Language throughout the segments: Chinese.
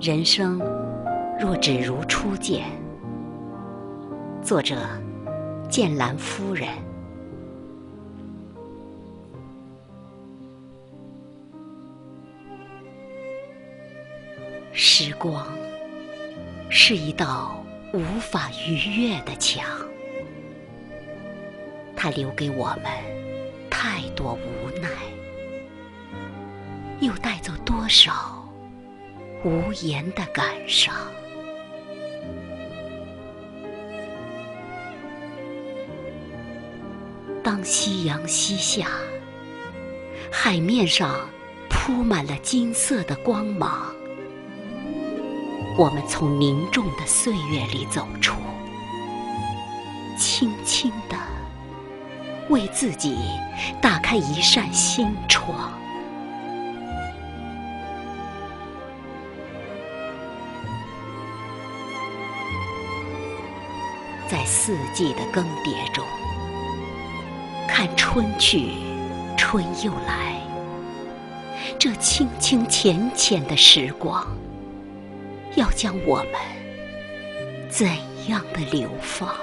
人生若只如初见。作者：剑兰夫人。时光是一道无法逾越的墙，它留给我们太多无奈，又带走多少？无言的感伤。当夕阳西下，海面上铺满了金色的光芒，我们从凝重的岁月里走出，轻轻地为自己打开一扇心窗。在四季的更迭中，看春去，春又来。这清清浅浅的时光，要将我们怎样的流放？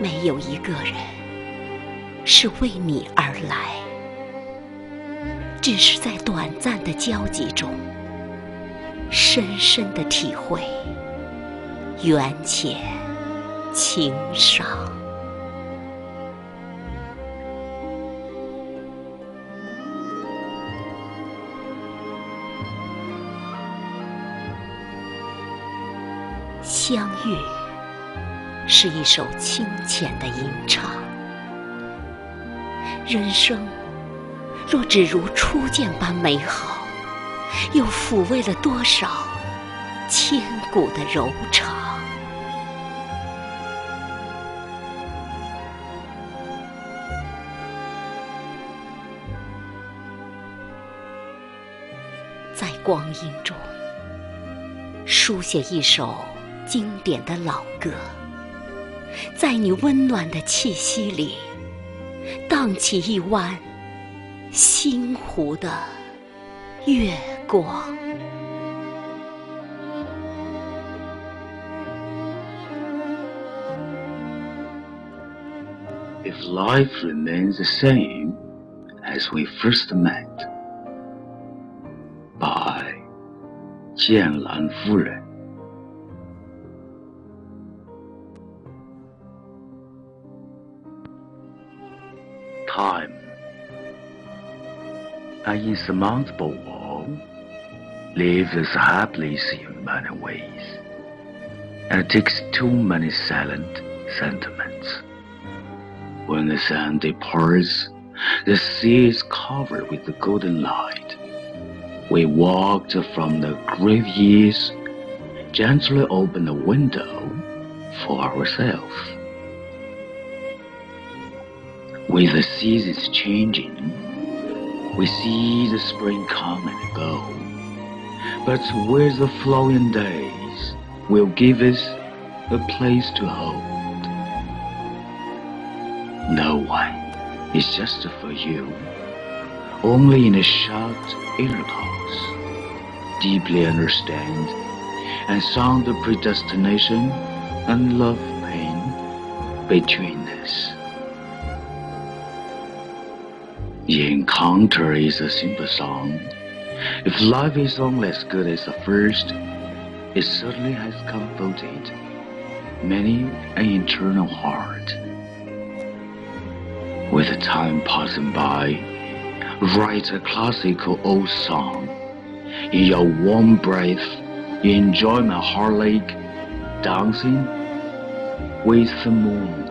没有一个人是为你而来。只是在短暂的交集中，深深的体会缘浅情伤。相遇是一首清浅的吟唱，人生。若只如初见般美好，又抚慰了多少千古的柔肠？在光阴中，书写一首经典的老歌，在你温暖的气息里，荡起一弯。星湖的月光。If life remains the same as we first met, by 剑兰夫人。Time an insurmountable wall lives as happily in many ways, and it takes too many silent sentiments. When the sun departs, the sea is covered with the golden light. We walked from the grave years, gently open the window for ourselves. With the seasons changing, we see the spring come and go, but where the flowing days will give us a place to hold. No one is just for you, only in a short intercourse, deeply understand and sound the predestination and love pain between us. Encounter is a simple song. If life is only as good as the first, it certainly has comforted many an eternal heart. With the time passing by, write a classical old song. In your warm breath, you enjoy my heart lake dancing with the moon.